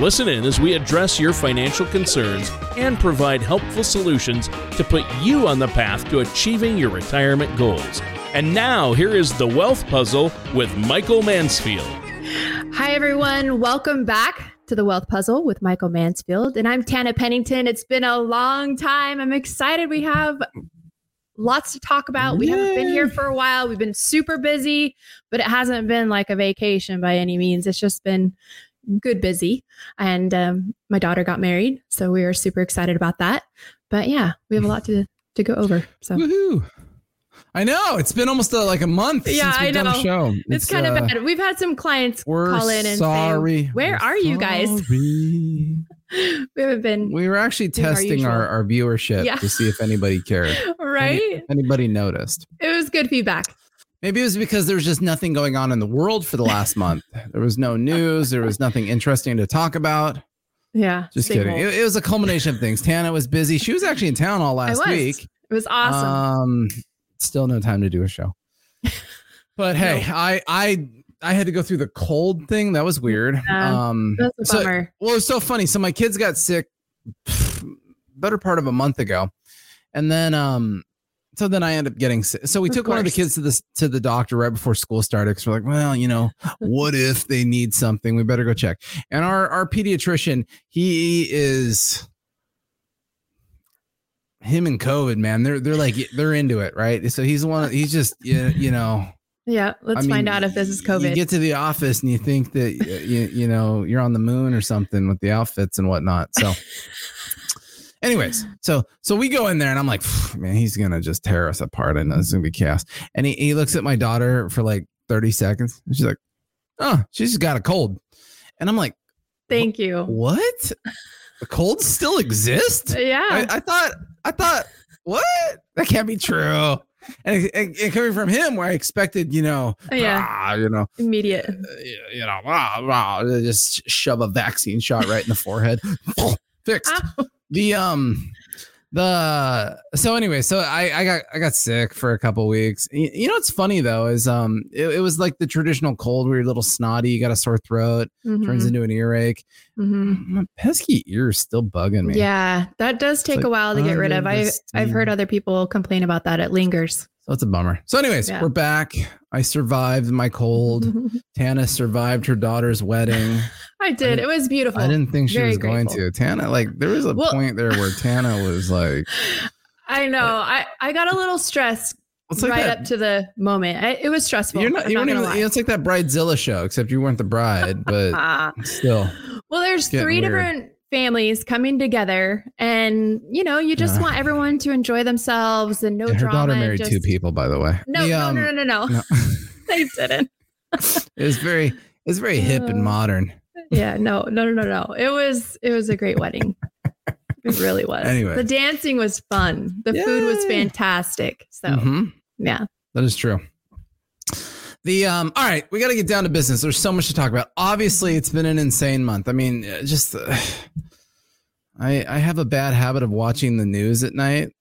Listen in as we address your financial concerns and provide helpful solutions to put you on the path to achieving your retirement goals. And now, here is the Wealth Puzzle with Michael Mansfield. Hi, everyone. Welcome back to the Wealth Puzzle with Michael Mansfield. And I'm Tana Pennington. It's been a long time. I'm excited. We have lots to talk about. We haven't been here for a while. We've been super busy, but it hasn't been like a vacation by any means. It's just been good busy. And um, my daughter got married. So we are super excited about that. But yeah, we have a lot to, to go over. So Woohoo. I know it's been almost a, like a month Yeah, since we've I done a know. show. it's, kind of uh, bad. We've had some clients call in and sorry. say, Where We're are you guys? We haven't been We were actually Doing our testing our, our viewership Yeah. to see if anybody cared. right. Any- anybody noticed. It was good feedback. Maybe it was because there was just nothing going on in the world for the last month. There was no news. There was nothing interesting to talk about. Yeah. Just kidding. It, it was a culmination of things. Tana was busy. She was actually in town all last week. It was awesome. Um, still no time to do a show. But hey, I I I had to go through the cold thing. That was weird. Yeah, um, That's a so- bummer. well, it's so funny. So my kids got sick better part of a month ago, and then um, so then I end up getting sick. So we Of took one of the kids to the to the doctor right before school started because we're like, well, you know, what if they need something? We better go check. And our our pediatrician, he is him and COVID, man. They're they're like they're into it, right? So he's one. He's just you, you know. yeah. Let's I mean, find out if this is You COVID. get to the office and you think that you you know you're on the moon or something with the outfits and whatnot. So, anyways, so so we go in there and I'm like, man, he's gonna just tear us apart and it's gonna be chaos. And he, he looks at my daughter for like 30 seconds and she's like, oh, she's just got a cold. And I'm like, Thank you. what? The colds still exist? Yeah. I, I thought, I thought, what? That can't be true. And, coming from him, where I expected, you know, Yeah. ah, you know, Immediate. uh, you know, just shove a vaccine shot right in the forehead. Fixed. Ow. The um the so anyway, so I I got I got sick for a couple weeks. You, you know what's funny though is um it, it was like the traditional cold where you're a little snotty, you got a sore throat, turns Mhm, into an earache. mhm. My pesky ear's still bugging me. Yeah, that does take like a while to get rid of. I the I've heard other people complain about that. It lingers. So it's a bummer. So, anyways, Yeah. we're back. I survived my cold. Tana survived her daughter's wedding. I did. It was beautiful. I didn't think she Very was going to. Tana, like, there was a Well- point there where Tana was like, I know. I I got a little stressed it's like right that. up to the moment. I, it was stressful. You're not, you gonna even, you know, it's like that Bridezilla show, except you weren't the bride, but still. Well, there's three weird. different families coming together, and you know, you just Yeah. want everyone to enjoy themselves and no her drama. daughter and married just, two people, by the way. No, The, no, um, no, no, no, no, no. they didn't. it was very, it's very hip and Uh, modern. Yeah, no, no, no, no, no. It was it was a great wedding. It really was. Anyway. the dancing was fun. The food was fantastic. So Mhm. yeah, That is true. The um all right, we got to get down to business. There's so much to talk about. Obviously, it's been an insane month. I mean, just uh, I I have a bad habit of watching the news at night.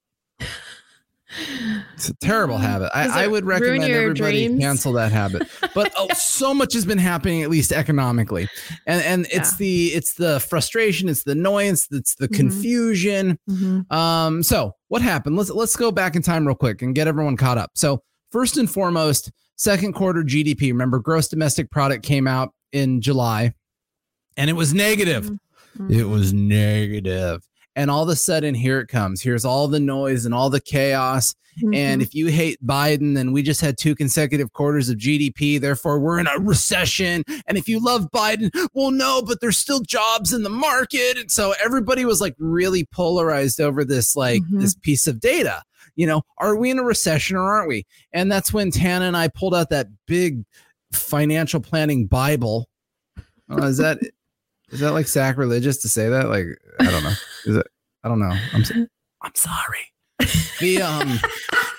It's a terrible habit. I, I would recommend everybody dreams? cancel that habit. But oh, so much has been happening, at least economically, and and it's Yeah. the it's the frustration, it's the annoyance, it's the Mhm. confusion. Mhm. Um, so what happened? Let's let's go back in time real quick and get everyone caught up. So first and foremost, second quarter GDP. Remember, gross domestic product came out in July, and it was negative. Mhm. It was negative. And all of a sudden, here it comes. Here's all the noise and all the chaos. And Mhm. if you hate Biden, then we just had two consecutive quarters of GDP. Therefore, we're in a recession. And if you love Biden, well, no, but there's still jobs in the market. And so everybody was like really polarized over this, like Mhm. this piece of data. You know, are we in a recession or aren't we? And that's when Tana and I pulled out that big financial planning Bible. Uh, is that is that like sacrilegious to say that? Like, I don't know. Is it? I don't know. I'm so- I'm sorry. The um,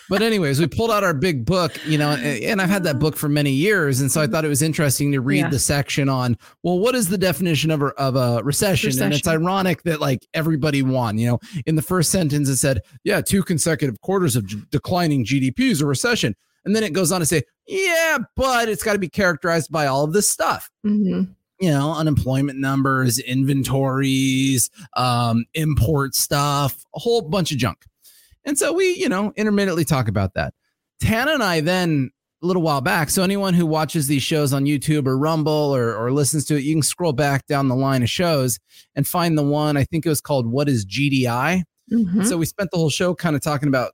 but anyways, we pulled out our big book, you know, and, I've had that book for many years, and so I thought it was interesting to read Yeah. the section on well, what is the definition of a, of a recession? And it's ironic that like everybody won. You know, in the first sentence it said, yeah, two consecutive quarters of j- declining GDP is a recession, and then it goes on to say, yeah, but it's got to be characterized by all of this stuff hmm you know, unemployment numbers, inventories, um, import stuff, a whole bunch of junk. And so we, you know, intermittently talk about that. Tana and I then a little while back. So anyone who watches these shows on YouTube or Rumble or, or listens to it, you can scroll back down the line of shows and find the one. I think it was called "What Is GDI." hmm So we spent the whole show kind of talking about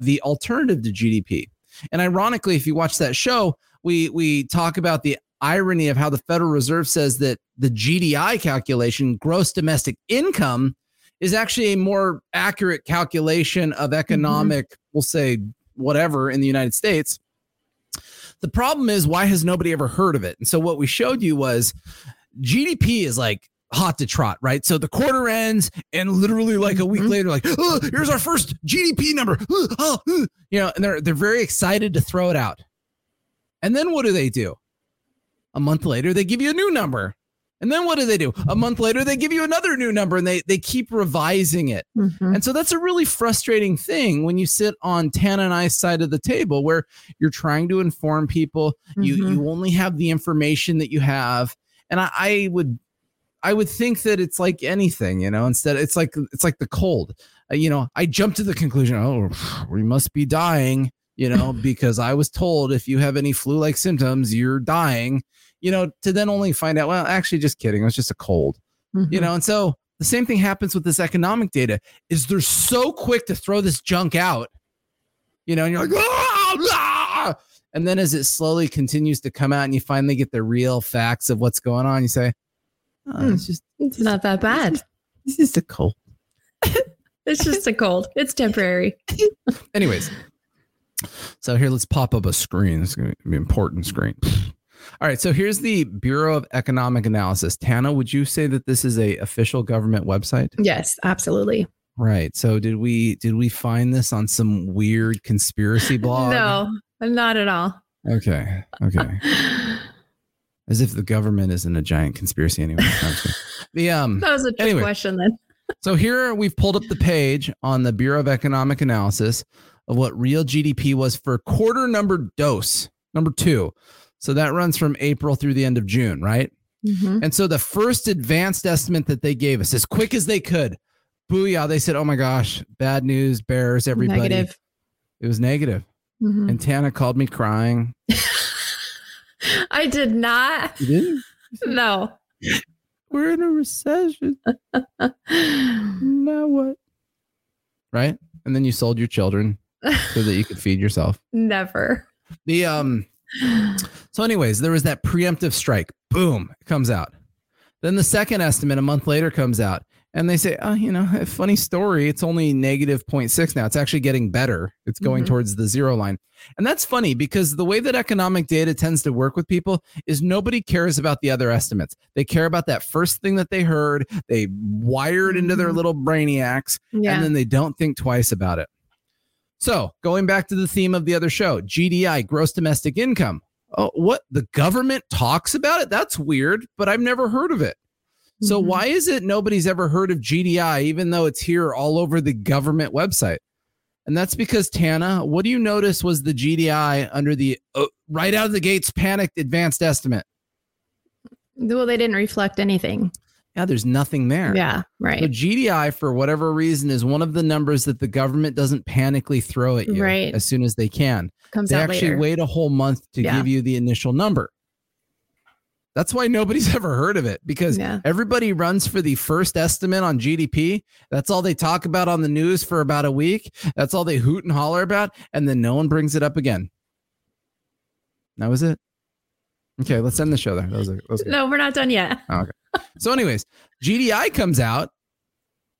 the alternative to GDP. And ironically, if you watch that show, we we talk about the irony of how the Federal Reserve says that the GDI calculation, gross domestic income, is actually a more accurate calculation of economic, we'll say whatever in the United States. The problem is why has nobody ever heard of it? And so what we showed you was GDP is like hot to trot, right? So the quarter ends, and literally like a week Mhm. later, like, oh, here's our first GDP number. Oh, oh," you know, and they're they're very excited to throw it out. And then what do they do? A month later, they give you a new number. And then what do they do? A month later, they give you another new number and they they keep revising it. hmm And so that's a really frustrating thing when you sit on Tana and I's side of the table where you're trying to inform people. You Mhm. you only have the information that you have. And I, I would I would think that it's like anything, you know, instead it's like it's like the cold. Uh, you know, I jump to the conclusion, oh, we must be dying, you know, because I was told if you have any flu-like symptoms, you're dying, you know, to then only find out, well, actually just kidding, it was just a cold you Mhm. know and so the same thing happens with this economic data is they're so quick to throw this junk out you know and you're like "Ah, ah!" and then as it slowly continues to come out and you finally get the real facts of what's going on you say oh, Hmm. it's just It's not that bad. it's just a cold It's just a cold. It's temporary. anyways so here let's pop up a screen it's going to be an important screen all right so here's the bureau of economic analysis tana would you say that this is a official government website Yes, absolutely. Right. So did we did we find this on some weird conspiracy blog? No, not at all. Okay. Okay. As if the government isn't a giant conspiracy anyway. No, I'm just kidding. the um That was a trick Anyway. question then. so here we've pulled up the page on the Bureau of Economic Analysis of what real GDP was for quarter number dose, number 2. So that runs from April through the end of June, right? Mhm. And so the first advanced estimate that they gave us as quick as they could, booyah, they said, "Oh my gosh, bad news, bears everybody." Negative. It was negative. Mhm. And Tana called me crying. I did not. You didn't? No. We're in a recession. Now what? Right? And then you sold your children so that you could feed yourself. Never. The um so anyways, there was that preemptive strike. Boom, it comes out. Then the second estimate a month later comes out. And they say, oh, you know, a funny story. It's only negative 0.6 now. It's actually getting better. It's going Mhm. towards the zero line. And that's funny because the way that economic data tends to work with people is nobody cares about the other estimates. They care about that first thing that they heard. They wire it into their Mhm. little brainiacs Yeah. and then they don't think twice about it. So, going back to the theme of the other show, GDI, gross domestic income. Oh, what the government talks about it? That's weird, but I've never heard of it. So, Mhm. why is it nobody's ever heard of GDI, even though it's here all over the government website? And that's because Tana, what do you notice was the GDI under the uh, right out of the gates panicked advanced estimate? Well, they didn't reflect anything. Yeah, there's nothing there. Yeah. So Right. GDI, for whatever reason, is one of the numbers that the government doesn't panically throw at you Right. as soon as they can. Comes they actually later. wait a whole month to Yeah. give you the initial number. That's why nobody's ever heard of it because Yeah. everybody runs for the first estimate on GDP. That's all they talk about on the news for about a week. That's all they hoot and holler about. And then no one brings it up again. That was it. Okay, let's end the show there. That was, that was. No, we're not done yet. Okay. So, anyways, GDI comes out.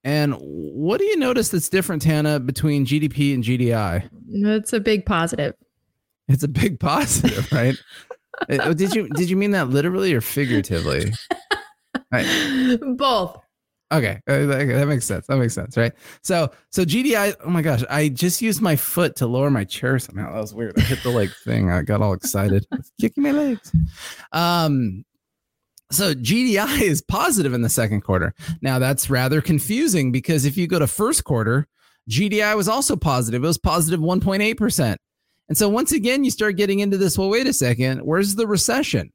And what do you notice that's different, Tana, between GDP and GDI? It's a big positive. It's a big positive, right? Uh, did you did you mean that literally or figuratively? Right. Both. Okay, uh, that makes sense. That makes sense, right? So, so GDI. Oh my gosh, I just used my foot to lower my chair somehow. That was weird. I hit the like thing. I got all excited, kicking my legs. Um, so GDI is positive in the second quarter. Now that's rather confusing because if you go to first quarter, GDI was also positive. It was positive 1.8 percent. And so once again, you start getting into this. Well, wait a second. Where's the recession?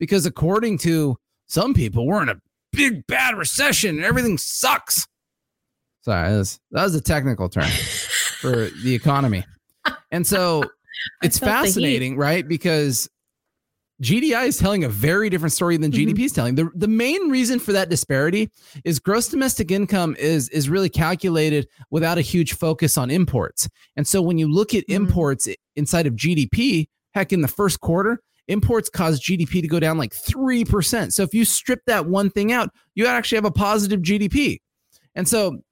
Because according to some people, we're in a big bad recession and everything sucks. Sorry, that was, that was a technical term for the economy. And so it's fascinating, right? Because GDI is telling a very different story than GDP mm-hmm. is telling. The, the main reason for that disparity is gross domestic income is, is really calculated without a huge focus on imports. And so when you look at mm-hmm. imports inside of GDP, heck, in the first quarter, imports caused GDP to go down like 3%. So if you strip that one thing out, you actually have a positive GDP. And so,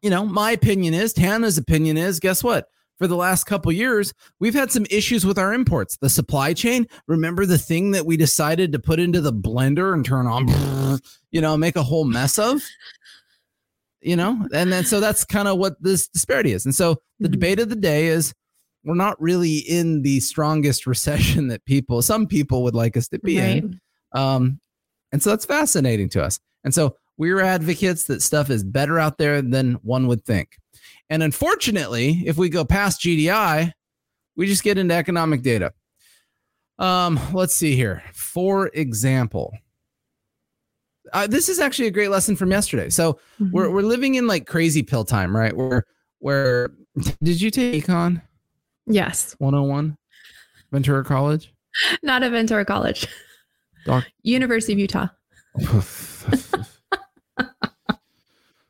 you know, my opinion is, Tana's opinion is, guess what? For the last couple years, we've had some issues with our imports. The supply chain, remember the thing that we decided to put into the blender and turn on, you know, make a whole mess of? You know, and then so that's kind of what this disparity is. And so the mm-hmm. debate of the day is we're not really in the strongest recession that people, some people would like us to be right. in. Um, and so that's fascinating to us. And so we're advocates that stuff is better out there than one would think. And unfortunately, if we go past GDI, we just get into economic data. Um, let's see here. For example, uh, this is actually a great lesson from yesterday. So mm-hmm. we're we're living in like crazy pill time, right? Where where did you take econ? Yes. 101 Ventura College? Not a Ventura College. Doc- University of Utah.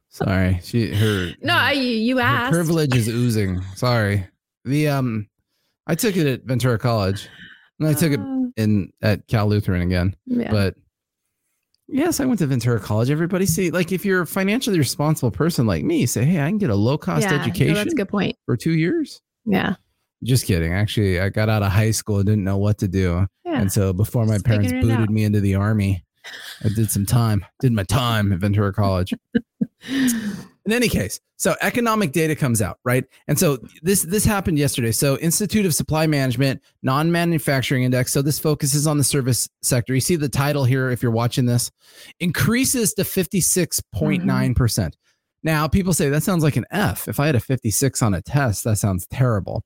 Sorry. She her No, I, you asked. Privilege is oozing. Sorry. The um I took it at Ventura College. And I took it uh. in at Cal Lutheran again. Yeah. But yes, I went to Ventura College. Everybody see like if you're a financially responsible person like me, say, hey, I can get a low cost yeah, education. No, that's a good point. For two years. Yeah. Just kidding. Actually, I got out of high school and didn't know what to do. Yeah. And so before my Just parents booted me into the army, I did some time, did my time at Ventura College. In any case, so economic data comes out, right? And so this this happened yesterday. So Institute of Supply Management non-manufacturing index. So this focuses on the service sector. You see the title here if you're watching this, increases to 56.9%. percent Now, people say that sounds like an F. If I had a 56 on a test, that sounds terrible.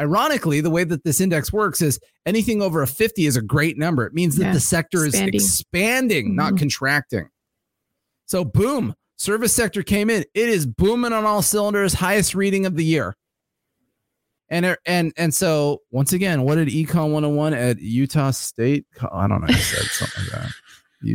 Ironically, the way that this index works is anything over a 50 is a great number. It means that yeah, the sector expanding. is expanding, mm-hmm. not contracting. So, boom, service sector came in. It is booming on all cylinders, highest reading of the year. And and and so once again, what did Econ 101 at Utah State? I don't know. You said something like that. U,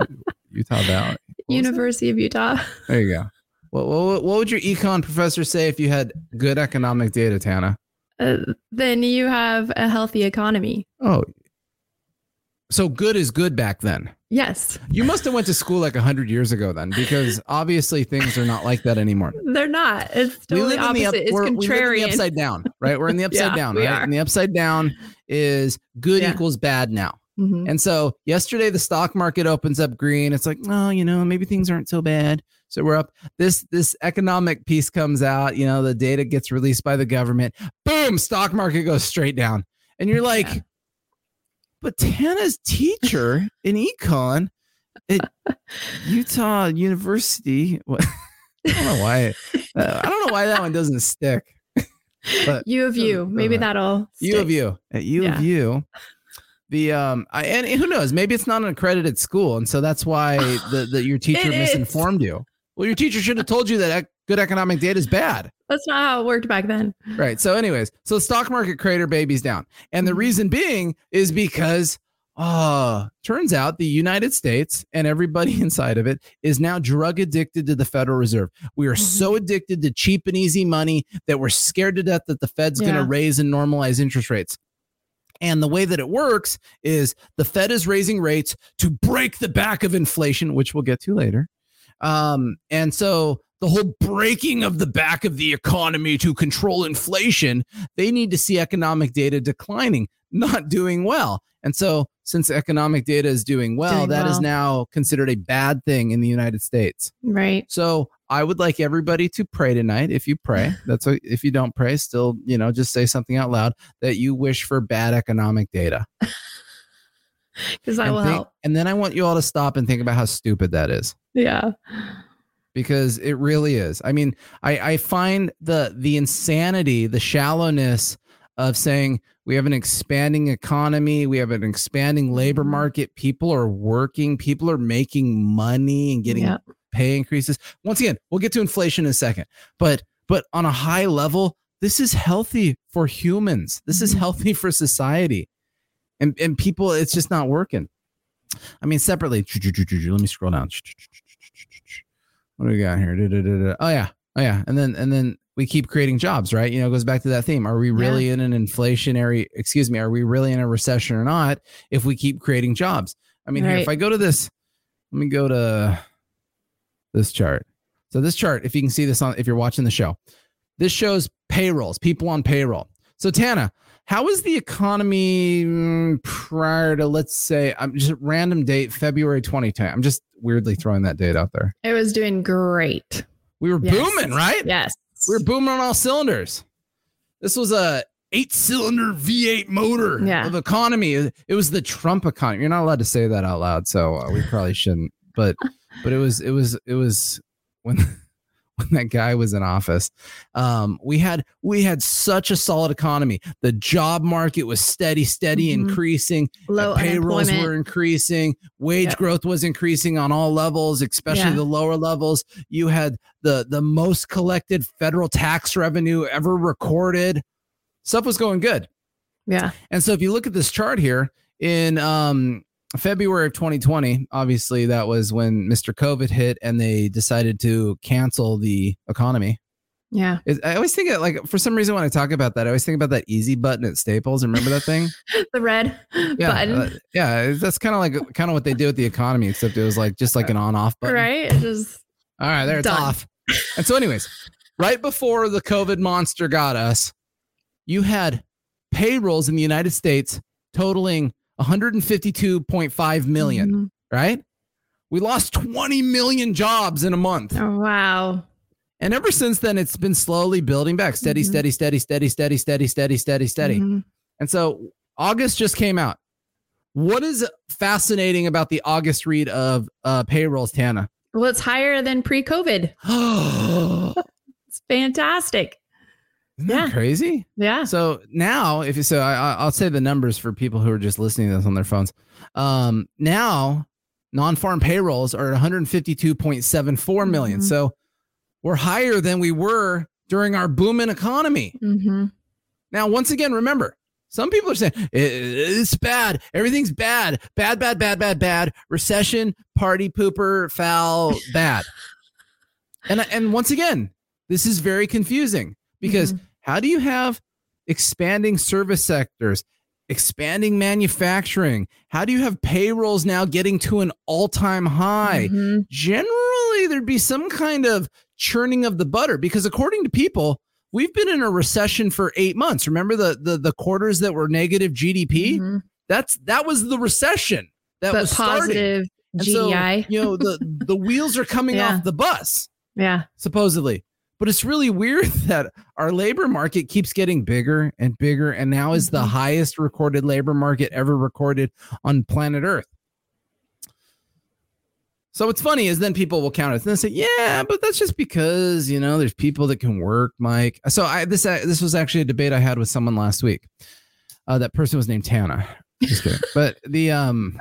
Utah Valley. University of Utah. There you go. What, what, what would your econ professor say if you had good economic data, Tana? Uh, then you have a healthy economy. Oh, so good is good back then. Yes. You must have went to school like hundred years ago then, because obviously things are not like that anymore. They're not. It's totally opposite. Up, it's contrarian. We live in the upside down, right? We're in the upside yeah, down, right? Are. And the upside down is good yeah. equals bad now. Mm-hmm. And so yesterday the stock market opens up green. It's like, oh, you know, maybe things aren't so bad. So we're up. This this economic piece comes out. You know, the data gets released by the government. Boom, stock market goes straight down. And you're like, yeah. but Tana's teacher in econ at Utah University. What? I don't know why. Uh, I don't know why that one doesn't stick. But U of U, maybe that'll. Stick. Of U at U yeah. of U the um I, and who knows maybe it's not an accredited school and so that's why the, the your teacher misinformed you well your teacher should have told you that good economic data is bad that's not how it worked back then right so anyways so stock market crater babies down and the mm-hmm. reason being is because uh turns out the united states and everybody inside of it is now drug addicted to the federal reserve we are mm-hmm. so addicted to cheap and easy money that we're scared to death that the fed's yeah. going to raise and normalize interest rates and the way that it works is the Fed is raising rates to break the back of inflation, which we'll get to later. Um, and so the whole breaking of the back of the economy to control inflation, they need to see economic data declining, not doing well. And so since economic data is doing well, Doing that is well. now considered a bad thing in the United States. Right. So I would like everybody to pray tonight. If you pray, that's a, if you don't pray, still, you know, just say something out loud that you wish for bad economic data. Because that and will think- help. And then I want you all to stop and think about how stupid that is. Yeah. because it really is. I mean, I, I find the the insanity, the shallowness of saying we have an expanding economy, we have an expanding labor Mhm. market, people are working, people are making money and getting Yeah. pay increases. Once again, we'll get to inflation in a second. But but on a high level, this is healthy for humans. This is Mhm. healthy for society. And and people, it's just not working. I mean, separately, let me scroll down. What do we got here? Oh yeah. Oh yeah. And then and then we keep creating jobs, right? You know, it goes back to that theme. Are we really in an inflationary, excuse me, are we really in a recession or not if we keep creating jobs? I mean, here, if I go to this, let me go to this chart. So this chart, if you can see this on if you're watching the show, this shows payrolls, people on payroll. So Tana, how is the economy mm, prior to let's say I'm just random date February 2010. I'm just weirdly throwing that date out there. It was doing great. We were Yes. booming, right? Yes. We were booming on all cylinders. This was a eight cylinder V8 motor Yeah. of economy. It was the Trump economy. You're not allowed to say that out loud, so uh, we probably shouldn't. But but it was it was it was when when that guy was in office. Um, we had we had such a solid economy. The job market was steady, steady, Mhm. increasing. Low payrolls were increasing wage Yep. growth was increasing on all levels especially Yeah. the lower levels you had the the most collected federal tax revenue ever recorded stuff was going good yeah. and so if you look at this chart here in um February of 2020, obviously that was when Mr. COVID hit and they decided to cancel the economy. Yeah. I always think it like for some reason when I talk about that, I always think about that easy button at Staples. Remember that thing? The red yeah, button. uh, yeah, that's kind of like kind of what they do with the economy, except it was like just like an on-off button. right. It just All right, there it's Done. off. And so, anyways, right before the COVID monster got us, you had payrolls in the United States totaling 152.5 million, Mhm. right? We lost 20 million jobs in a month. Oh, wow. And ever since then, it's been slowly building back steady, Mhm. steady, steady, steady, steady, steady, steady, steady, steady. Mhm. And so August just came out. What is fascinating about the August read of uh, payrolls, Tana? Well, it's higher than pre-COVID. Isn't It's fantastic. That Yeah. crazy? Yeah. So now, if you so, I, I- I'll say the numbers for people who are just listening to this on their phones. Um, now, non-farm payrolls are 152.74 million. Mhm. So we're higher than we were during our booming economy. hmm Now, once again, remember, some people are saying "I- it's bad. Everything's bad. Bad, bad, bad, bad, bad. Recession, party pooper, foul, bad. And and once again, this is very confusing because Mhm. how do you have expanding service sectors, expanding manufacturing? How do you have payrolls now getting to an all-time high? Mhm. generally there'd be some kind of churning of the butter because according to people we've been in a recession for eight months remember the the, the quarters that were negative gdp Mhm. that's that was the recession that But was starting. positive so, GDI. you know the the wheels are coming Yeah. off the bus yeah. supposedly but it's really weird that our labor market keeps getting bigger and bigger and now is the Mhm. highest recorded labor market ever recorded on planet earth. So what's funny is then people will counter it and they say yeah but that's just because you know there's people that can work mike. So i this uh, this was actually a debate i had with someone last week. Uh, that person was named tana. Just kidding. But the um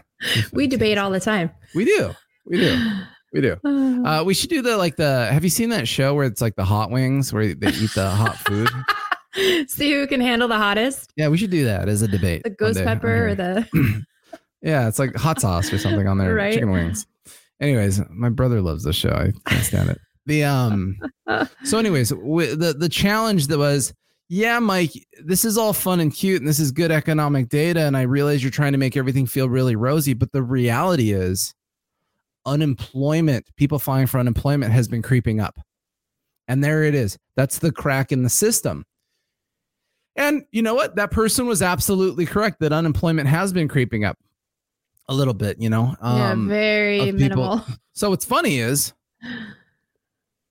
We debate all the time. we do. We do we do Uh, uh, we should do the like the. Have you seen that show where it's like the hot wings where they eat the hot food? See who can handle the hottest? Yeah, we should do that as a debate. The ghost pepper or the yeah, it's like hot sauce or something on there. Right. Chicken wings. Anyways, my brother loves this show. I can't stand it. The um. So, anyways, w- the the challenge that was, yeah, Mike, this is all fun and cute, and this is good economic data, and I realize you're trying to make everything feel really rosy, but the reality is, unemployment, people filing for unemployment, has been creeping up, and there it is. That's the crack in the system. And you know what? That person was absolutely correct that unemployment has been creeping up. a little bit, you know. yeah, Um, very of people- minimal. so what's funny is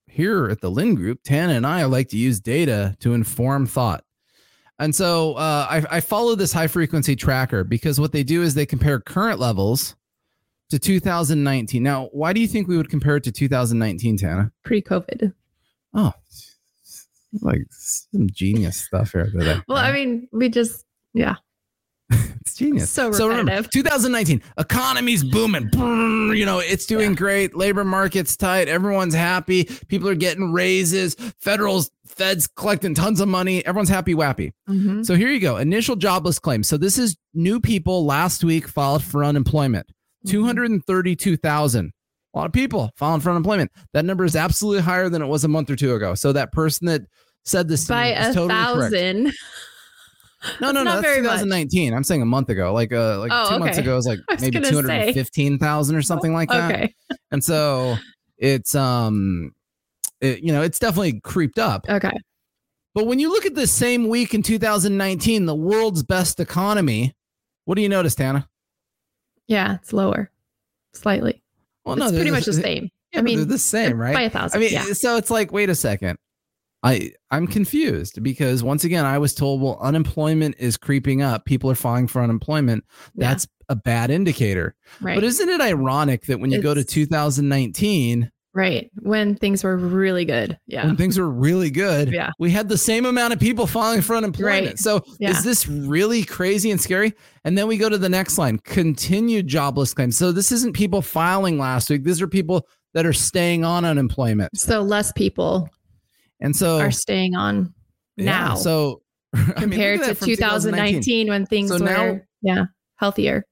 here at the Lynn Group, Tana and I like to use data to inform thought. And so uh, I, I follow this high frequency tracker because what they do is they compare current levels to 2019. Now, why do you think we would compare it to 2019, Tana? Pre-COVID. Oh, like some genius stuff here today. Well, I mean, we just yeah. It's genius. So remember, 2019, economy's booming. Brrr, You know, it's doing Yeah. great. Labor market's tight. Everyone's happy. People are getting raises. Federal's Fed's collecting tons of money. Everyone's happy wappy. Mhm. So here you go. Initial jobless claims. So this is new people last week filed for unemployment. Mm-hmm. 232,000. A lot of people filing for unemployment. That number is absolutely higher than it was a month or two ago. So that person that said this by a totally correct. thousand. No, no, That's no. That's very much. 2019. I'm saying a month ago, like uh, like Oh, two months ago, it was like was maybe 215,000 or something like that. Okay. And so it's um, it, you know, it's definitely creeped up. Okay. But when you look at the same week in 2019, the world's best economy, what do you notice, Tana? Yeah, it's lower, slightly. Well, it's they're pretty much the same. Yeah, I mean, they're the same, right? By a thousand. I mean, yeah. so it's like, wait a second. I I'm confused because once again, I was told, well, unemployment is creeping up. People are filing for unemployment. Yeah, That's a bad indicator. right. But isn't it ironic that when you go to 2019, right. When things were really good. Yeah. when things were really good, Yeah. we had the same amount of people filing for unemployment. Right. So Yeah. is this really crazy and scary? And then we go to the next line continued jobless claims. So this isn't people filing last week, these are people that are staying on unemployment. So less people And so are staying on yeah, now so I mean, compared to that from 2019 when things So were now- yeah healthier.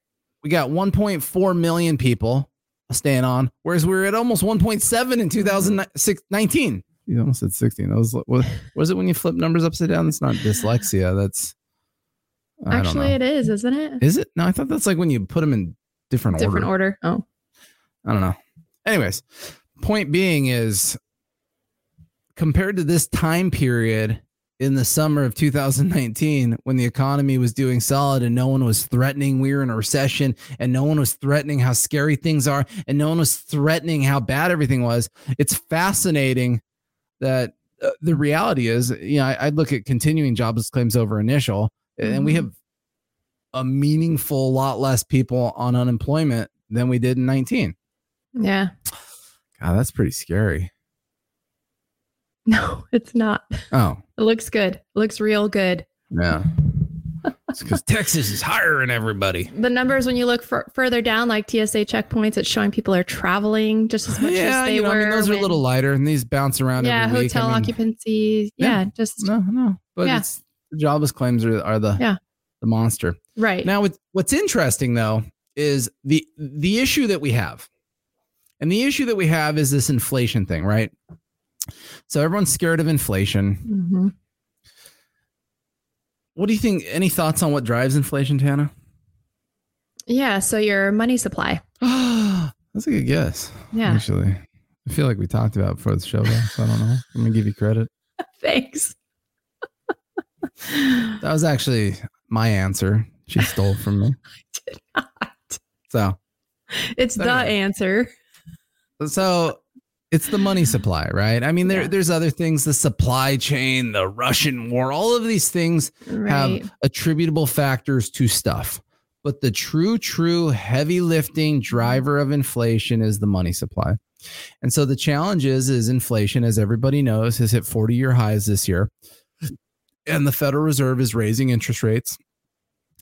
We got 1.4 million people staying on, whereas we were at almost 1.7 in 2019. You almost said 16. That was what was it when you flip numbers upside down? That's not dyslexia. That's I Actually, it is, isn't it? Is it? No, I thought that's like when you put them in different, Different order. order. Oh, I don't know. Anyways, point being is compared to this time period in the summer of 2019 when the economy was doing solid and no one was threatening we were in a recession and no one was threatening how scary things are and no one was threatening how bad everything was it's fascinating that uh, the reality is you know I, i'd look at continuing jobless claims over initial and we Mhm. have a meaningful lot less people on unemployment than we did in 19 yeah. God, that's pretty scary. No, it's not. Oh, It looks good. It looks real good. yeah. It's because Texas is hiring everybody. The numbers, when you look fur further down, like TSA checkpoints, it's showing people are traveling just as much yeah, as they you know, were. I mean, those are a little lighter, and these bounce around. yeah, every week. I hotel mean, occupancy. Yeah. Yeah, just No, no, but Yeah. it's the jobless claims are are the Yeah. the monster. right. Now, what, what's interesting though is the the issue that we have, and the issue that we have is this inflation thing, right? So everyone's scared of inflation. Mhm. What do you think? Any thoughts on what drives inflation, Tana? Yeah. So your money supply. That's a good guess. Yeah. Actually, I feel like we talked about it before the show, though, so I don't know. I'm gonna give you credit. Thanks. That was actually my answer. She stole from me. did not. So, It's the answer. so it's the money supply, right? I mean, there, Yeah. there's other things, the supply chain, the Russian war, all of these things Right. have attributable factors to stuff. But the true, true heavy lifting driver of inflation is the money supply. And so the challenge is, is inflation, as everybody knows, has hit 40 year highs this year. And the Federal Reserve is raising interest rates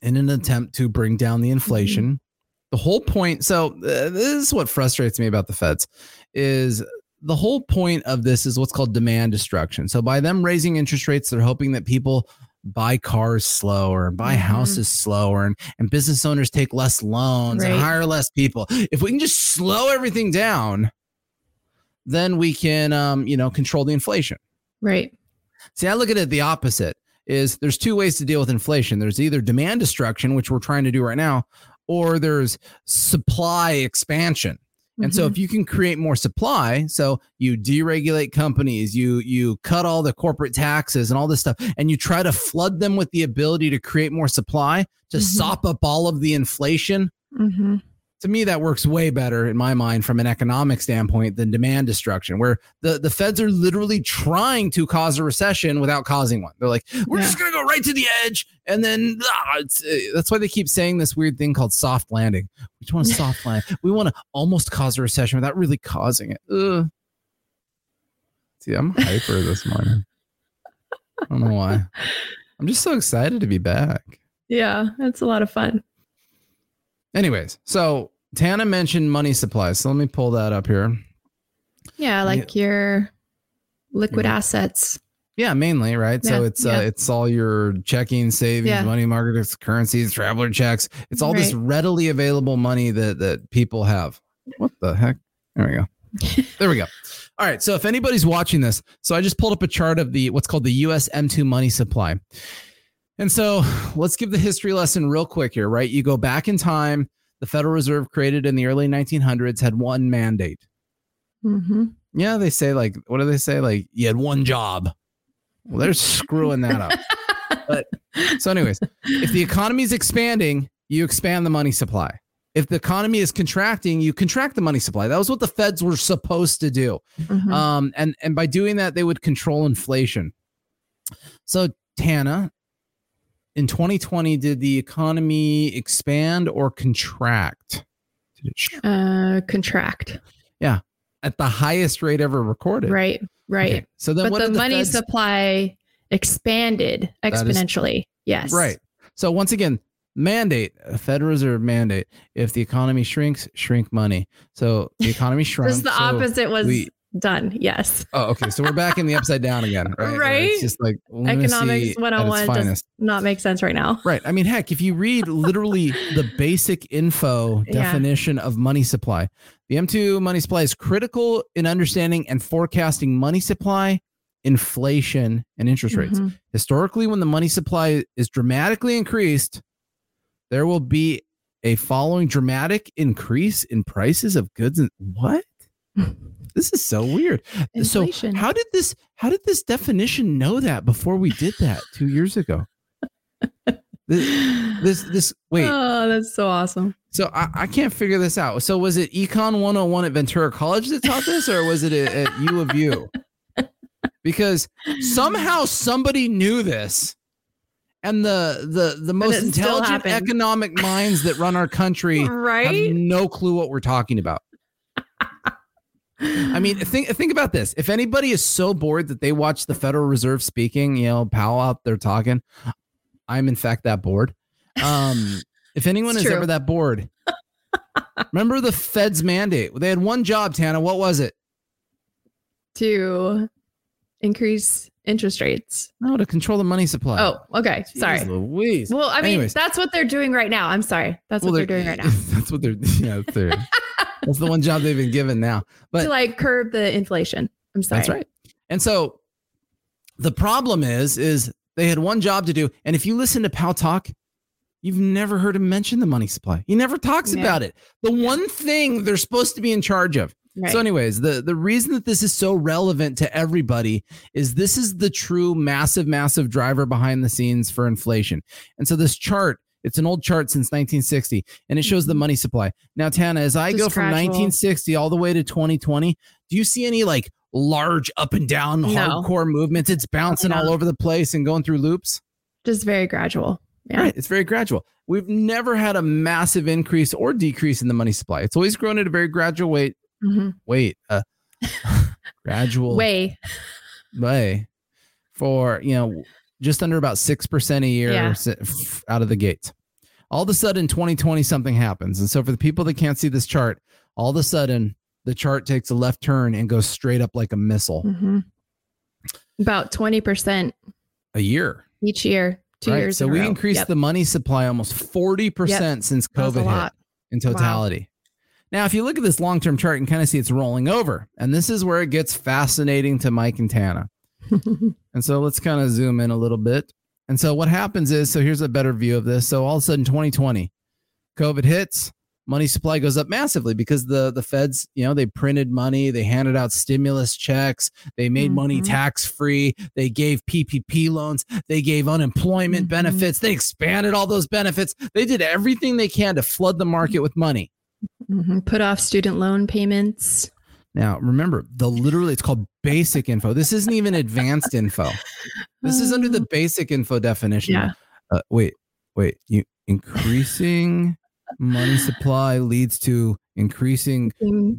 in an attempt to bring down the inflation. The whole point, so uh, this is what frustrates me about the Feds, is the whole point of this is what's called demand destruction. So by them raising interest rates, they're hoping that people buy cars slower, buy Mhm. houses slower, and, and business owners take less loans and hire less people. If we can just slow everything down, then we can um, you know, control the inflation. Right. See, I look at it the opposite is there's two ways to deal with inflation. There's either demand destruction, which we're trying to do right now, or there's supply expansion. And so Mhm. if you can create more supply, so you deregulate companies, you you cut all the corporate taxes and all this stuff, and you try to flood them with the ability to create more supply to Mhm. sop up all of the inflation, Mhm. To me that works way better in my mind from an economic standpoint than demand destruction where the the feds are literally trying to cause a recession without causing one they're like we're Yeah. just going to go right to the edge and then ah, it's, uh, that's why they keep saying this weird thing called soft landing we just want to soft land we want to almost cause a recession without really causing it Ugh. see i'm hyper this morning i don't know why i'm just so excited to be back Yeah, it's a lot of fun. Anyways, so Tana mentioned money supply. So let me pull that up here. Yeah, like your liquid Yeah. assets. Yeah, mainly, right? so Yeah, it's uh, it's all your checking, savings, Yeah. money markets, currencies, traveler checks. It's all this readily available money that that people have. What the heck? There we go. there we go. All right. So if anybody's watching this, so I just pulled up a chart of the what's called the US M2 money supply. And so let's give the history lesson real quick here, right? You go back in time, the Federal Reserve created in the early 1900s had one mandate. Mm-hmm. Yeah, they say like, what do they say? Like, you had one job. Well, they're screwing that up. But so, anyways, if the economy is expanding, you expand the money supply. If the economy is contracting, you contract the money supply. That was what the feds were supposed to do. Mhm. Um, and and by doing that, they would control inflation. So, Tana, in 2020, did the economy expand or contract? Did it uh, contract. Yeah, at the highest rate ever recorded? Right. Right. Okay, So then, but the the money feds- supply expanded is- exponentially. yes. Right. So once again, mandate, a Federal Reserve mandate. If the economy shrinks, shrink money. So the economy shrunk. The so opposite was we- done. Yes. Oh, okay. So we're back in the upside down again, right? Right? It's just like Economics at its 101 does not make sense right now. Right. I mean, heck, if you read literally the basic info Yeah. definition of money supply, the M2 money supply is critical in understanding and forecasting money supply, inflation, and interest rates. Mhm. Historically, when the money supply is dramatically increased, there will be a following dramatic increase in prices of goods and what? This is so weird. Inflation. So how did this how did this definition know that before we did that 2 years ago? this this, this wait, Oh, that's so awesome. so I, I can't figure this out. So was it Econ 101 at Ventura College that taught this or was it at, at U of U? Because somehow somebody knew this and the the the most intelligent economic minds that run our country have no clue what we're talking about. I mean, think think about this. If anybody is so bored that they watch the Federal Reserve speaking, you know, Powell out there talking, I'm in fact that bored. Um, if anyone It's is true. ever that bored, remember the Fed's mandate. They had one job, Tana. What was it? to increase interest rates. No, to control the money supply. Oh, okay. Jeez Sorry. Louise. Well, I mean, Anyways. that's what they're doing right now. I'm sorry. That's Well, what they're doing right now. That's what they're. Yeah, their- that's the one job they've been given now. But to like curb the inflation. I'm sorry. That's right. And so the problem is, is they had one job to do. And if you listen to Powell talk, you've never heard him mention the money supply. He never talks Yeah. about it. The one thing they're supposed to be in charge of. Right. So, anyways, the, the reason that this is so relevant to everybody is this is the true massive, massive driver behind the scenes for inflation. And so this chart, it's an old chart since 1960, and it shows the money supply. Now, Tana, as I Mm-hmm. Just go from gradual. 1960 all the way to 2020, do you see any like large up and down No. hardcore movements? It's bouncing all over the place and going through loops. Just very gradual. Yeah. Right. It's very gradual. We've never had a massive increase or decrease in the money supply. It's always grown at a very gradual rate. Mhm. Wait, uh, gradual Way. way for you know just under about six percent a year Yeah. out of the gates. All of a sudden, 2020 something happens, and so for the people that can't see this chart, all of a sudden the chart takes a left turn and goes straight up like a missile. Mhm. About 20% A year, each year, two right? years. So in we increased Yep. the money supply almost 40 percent since COVID hit. in totality. Now, if you look at this long term chart, you can kind of see it's rolling over. And this is where it gets fascinating to Mike and Tana. And so let's kind of zoom in a little bit. And so what happens is so here's a better view of this. So all of a sudden, 2020, COVID hits, money supply goes up massively because the the feds, you know, they printed money, they handed out stimulus checks, they made money Mhm. tax free, they gave PPP loans, they gave unemployment Mhm. benefits, they expanded all those benefits. They did everything they can to flood the market with money. Mhm. Put off student loan payments. Now, remember, the literally it's called basic info. This isn't even advanced info. This is under the basic info definition. Yeah. Uh, wait, wait. You increasing money supply leads to increasing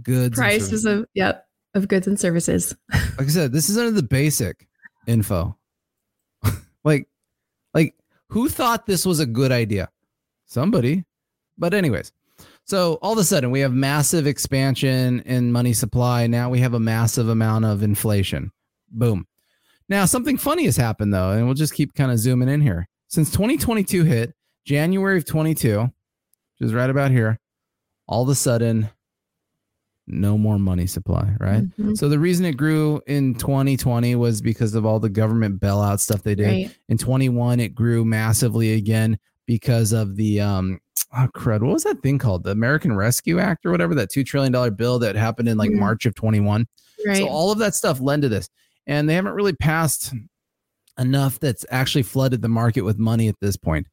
goods. Prices of yep of goods and services. like I said, this is under the basic info. like, like who thought this was a good idea? Somebody. But anyways, so all of a sudden we have massive expansion in money supply. Now we have a massive amount of inflation. Boom. Now something funny has happened though, and we'll just keep kind of zooming in here. Since 2022 hit, January of 22, which is right about here, all of a sudden, no more money supply, right? Mhm. So the reason it grew in 2020 was because of all the government bailout stuff they did. Right. In 21, it grew massively again because of the um oh crud. What was that thing called? The American Rescue Act or whatever, that two trillion dollar bill that happened in like Mhm. March of 21. Right. So all of that stuff led to this. And they haven't really passed enough that's actually flooded the market with money at this point.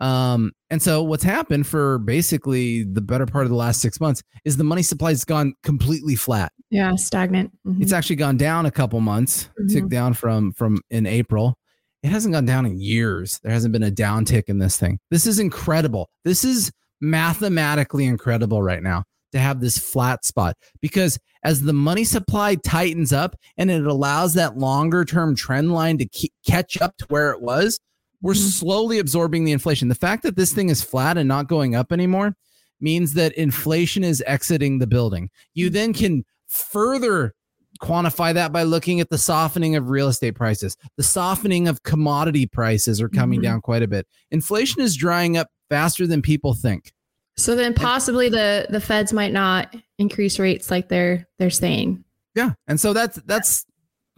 Um, and so what's happened for basically the better part of the last six months is the money supply's gone completely flat yeah. Stagnant. Mhm. it's actually gone down a couple months tick Mhm. down from from in april it hasn't gone down in years. There hasn't been a downtick in this thing. This is incredible. This is mathematically incredible right now to have this flat spot because as the money supply tightens up and it allows that longer term trend line to keep, catch up to where it was we're Mhm. slowly absorbing the inflation. The fact that this thing is flat and not going up anymore means that inflation is exiting the building. You then can further quantify that by looking at the softening of real estate prices. The softening of commodity prices are coming Mhm. down quite a bit. Inflation is drying up faster than people think. So then possibly the the feds might not increase rates like they're they're saying. Yeah. And so that's that's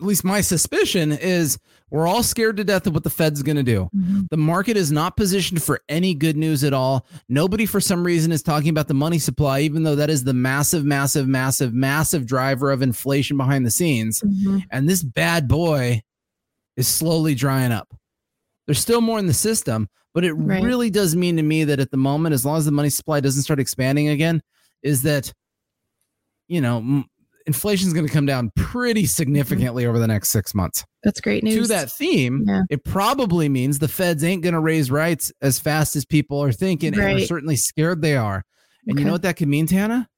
at least my suspicion is we're all scared to death of what the Fed's going to do. The market is not positioned for any good news at all. Nobody, for some reason, is talking about the money supply, even though that is the massive, massive, massive, massive driver of inflation behind the scenes. Mhm. and this bad boy is slowly drying up. There's still more in the system, but it Right. really does mean to me that at the moment, as long as the money supply doesn't start expanding again, is that you know inflation is going to come down pretty mm-hmm. significantly over the next six months. That's great news. To that theme, Yeah. it probably means the feds ain't going to raise rates as fast as people are thinking, and are certainly scared they are. And you know what that could mean, Tana?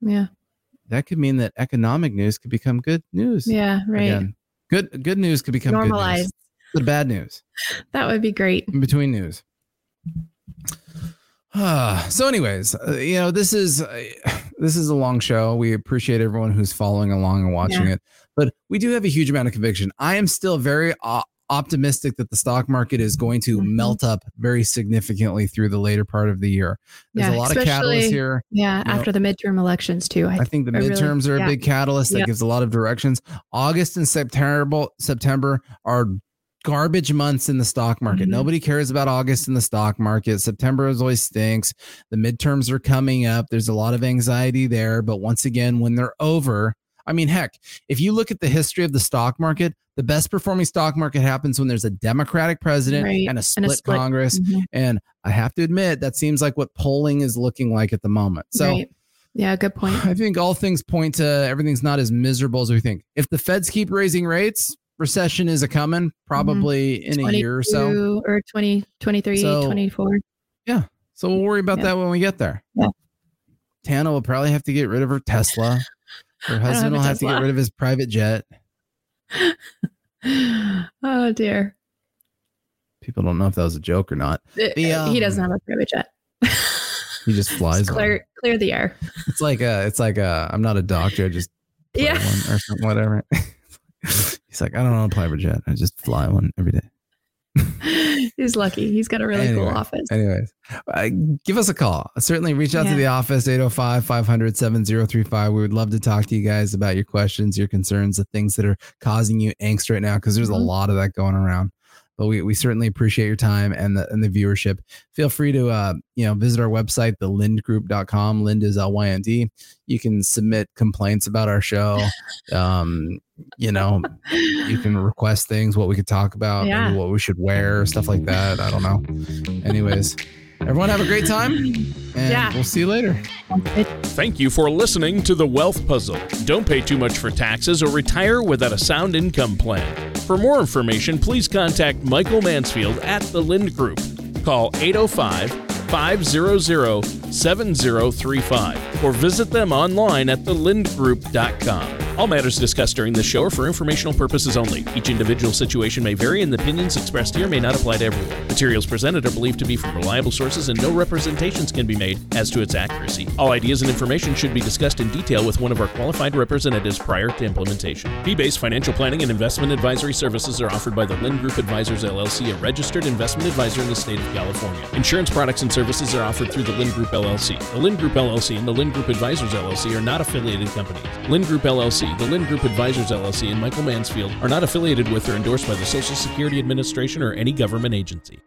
Yeah. That could mean that economic news could become good news. Yeah. Right. Again. Good good news could become Normalized. good news. The bad news That would be great. in between news. So, anyways, uh, you know this is uh, this is a long show. We appreciate everyone who's following along and watching Yeah. it, but we do have a huge amount of conviction. I am still very optimistic that the stock market is going to Mhm. melt up very significantly through the later part of the year. There's Yeah, a lot of catalysts here. Yeah. You know, after the midterm elections too. I, I think the I really- midterms are a yeah. big catalyst that gives a lot of directions. August and September September are garbage months in the stock market. Mhm. Nobody cares about August in the stock market. September is always stinks. The midterms are coming up. There's a lot of anxiety there, but once again when they're over, I mean heck, if you look at the history of the stock market, the best performing stock market happens when there's a democratic president Right. and a split, split- congress Mhm. and I have to admit that seems like what polling is looking like at the moment. So right. Yeah. Good point. I think all things point to everything's not as miserable as we think. If the feds keep raising rates, recession is a coming probably in a year or so. 22 or 20, 23, So- 24. So we'll worry about Yeah. that when we get there. Yeah. Tana will probably have to get rid of her Tesla. Her husband a will have to get rid of his private jet. oh dear. People don't know if that was a joke or not. Uh, The, um, he doesn't have a private jet. He just flies Just clear clear the air. It's like a, it's like a, I'm not a doctor. I just Yeah. or something, whatever. He's like, I don't know a private jet. I just fly one every day. He's lucky. He's got a really Anyway, cool office. Anyways, uh, give us a call. Certainly reach out to the office 805 500 7035. We would love to talk to you guys about your questions, your concerns, the things that are causing you angst right now, because there's a Mhm. lot of that going around. But we, we certainly appreciate your time and the and the viewership. Feel free to uh, you know visit our website, thelyndgroup.com. Lynd is L Y N D. You can submit complaints about our show. Um, you know, you can request things, what we could talk about, Yeah. what we should wear, stuff like that. I don't know. Anyways, everyone have a great time, and Yeah. we'll see you later. Thank you for listening to The Wealth Puzzle. Don't pay too much for taxes or retire without a sound income plan. For more information, please contact Michael Mansfield at the Lynd Group. Call 805 500 7035 or visit them online at thelyndgroup.com. All matters discussed during this show are for informational purposes only. Each individual situation may vary, and the opinions expressed here may not apply to everyone. Materials presented are believed to be from reliable sources, and no representations can be made as to its accuracy. All ideas and information should be discussed in detail with one of our qualified representatives prior to implementation. Fee-based financial planning and investment advisory services are offered by the Lynd Group Advisors LLC, a registered investment advisor in the state of California. Insurance products and services are offered through the Lynd Group LLC. The Lynd Group LLC and the Lynd Group Advisors LLC are not affiliated companies. Lynd Group LLC, the Lynd Group Advisors LLC, and Michael Mansfield are not affiliated with or endorsed by the Social Security Administration or any government agency.